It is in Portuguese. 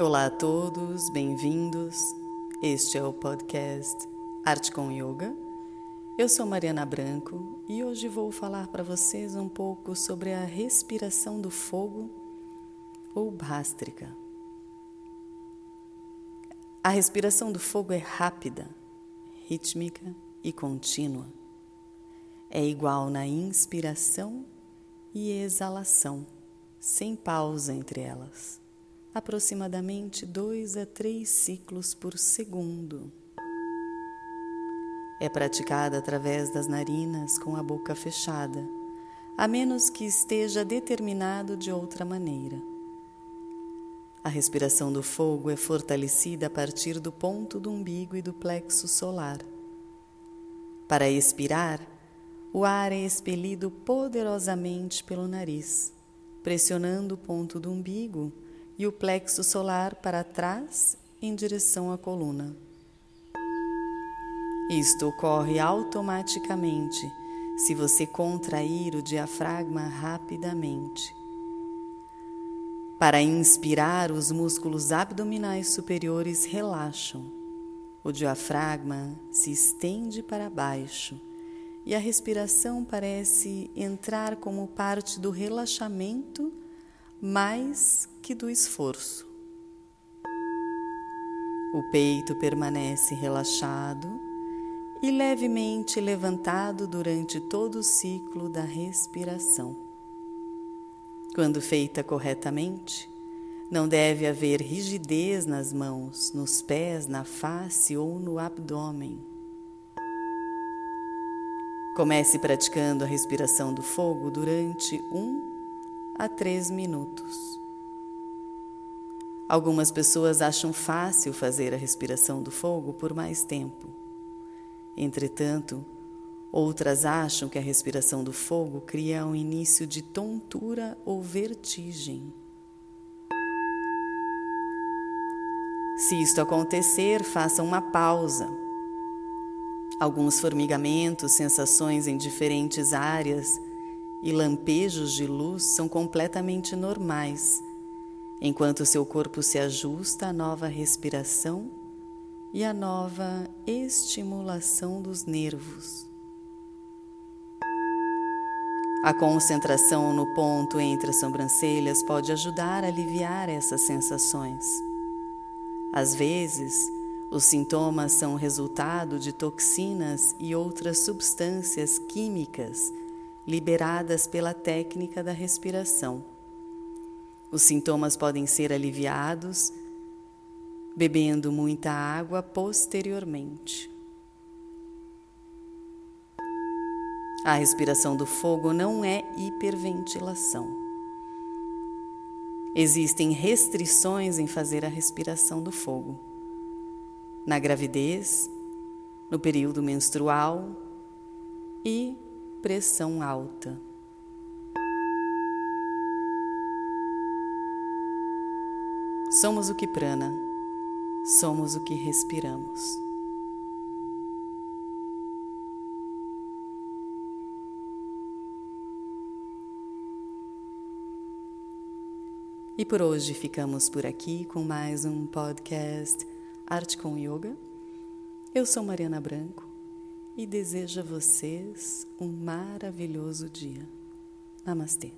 Olá a todos, bem-vindos. Este é o podcast Arte com Yoga. Eu sou Mariana Branco e hoje vou falar para vocês um pouco sobre a respiração do fogo ou bástrica. A respiração do fogo é rápida, rítmica e contínua. É igual na inspiração e exalação, sem pausa entre elas aproximadamente dois a três ciclos por segundo. É praticada através das narinas com a boca fechada, a menos que esteja determinado de outra maneira. A respiração do fogo é fortalecida a partir do ponto do umbigo e do plexo solar. Para expirar, o ar é expelido poderosamente pelo nariz, pressionando o ponto do umbigo e o plexo solar para trás em direção à coluna. Isto ocorre automaticamente se você contrair o diafragma rapidamente. Para inspirar, os músculos abdominais superiores relaxam. O diafragma se estende para baixo e a respiração parece entrar como parte do relaxamento mais que do esforço. O peito permanece relaxado e levemente levantado durante todo o ciclo da respiração. Quando feita corretamente, não deve haver rigidez nas mãos, nos pés, na face ou no abdômen. Comece praticando a respiração do fogo durante um a três minutos. Algumas pessoas acham fácil fazer a respiração do fogo por mais tempo. Entretanto, outras acham que a respiração do fogo cria um início de tontura ou vertigem. Se isto acontecer, faça uma pausa. Alguns formigamentos, sensações em diferentes áreas e lampejos de luz são completamente normais, enquanto seu corpo se ajusta à nova respiração e à nova estimulação dos nervos. A concentração no ponto entre as sobrancelhas pode ajudar a aliviar essas sensações. Às vezes, os sintomas são resultado de toxinas e outras substâncias químicas liberadas pela técnica da respiração. Os sintomas podem ser aliviados bebendo muita água posteriormente. A respiração do fogo não é hiperventilação. Existem restrições em fazer a respiração do fogo. Na gravidez, no período menstrual e pressão alta. Somos o que prana, somos o que respiramos. E por hoje ficamos por aqui com mais um podcast Arte com Yoga. Eu sou Mariana Branco e desejo a vocês um maravilhoso dia. Namastê.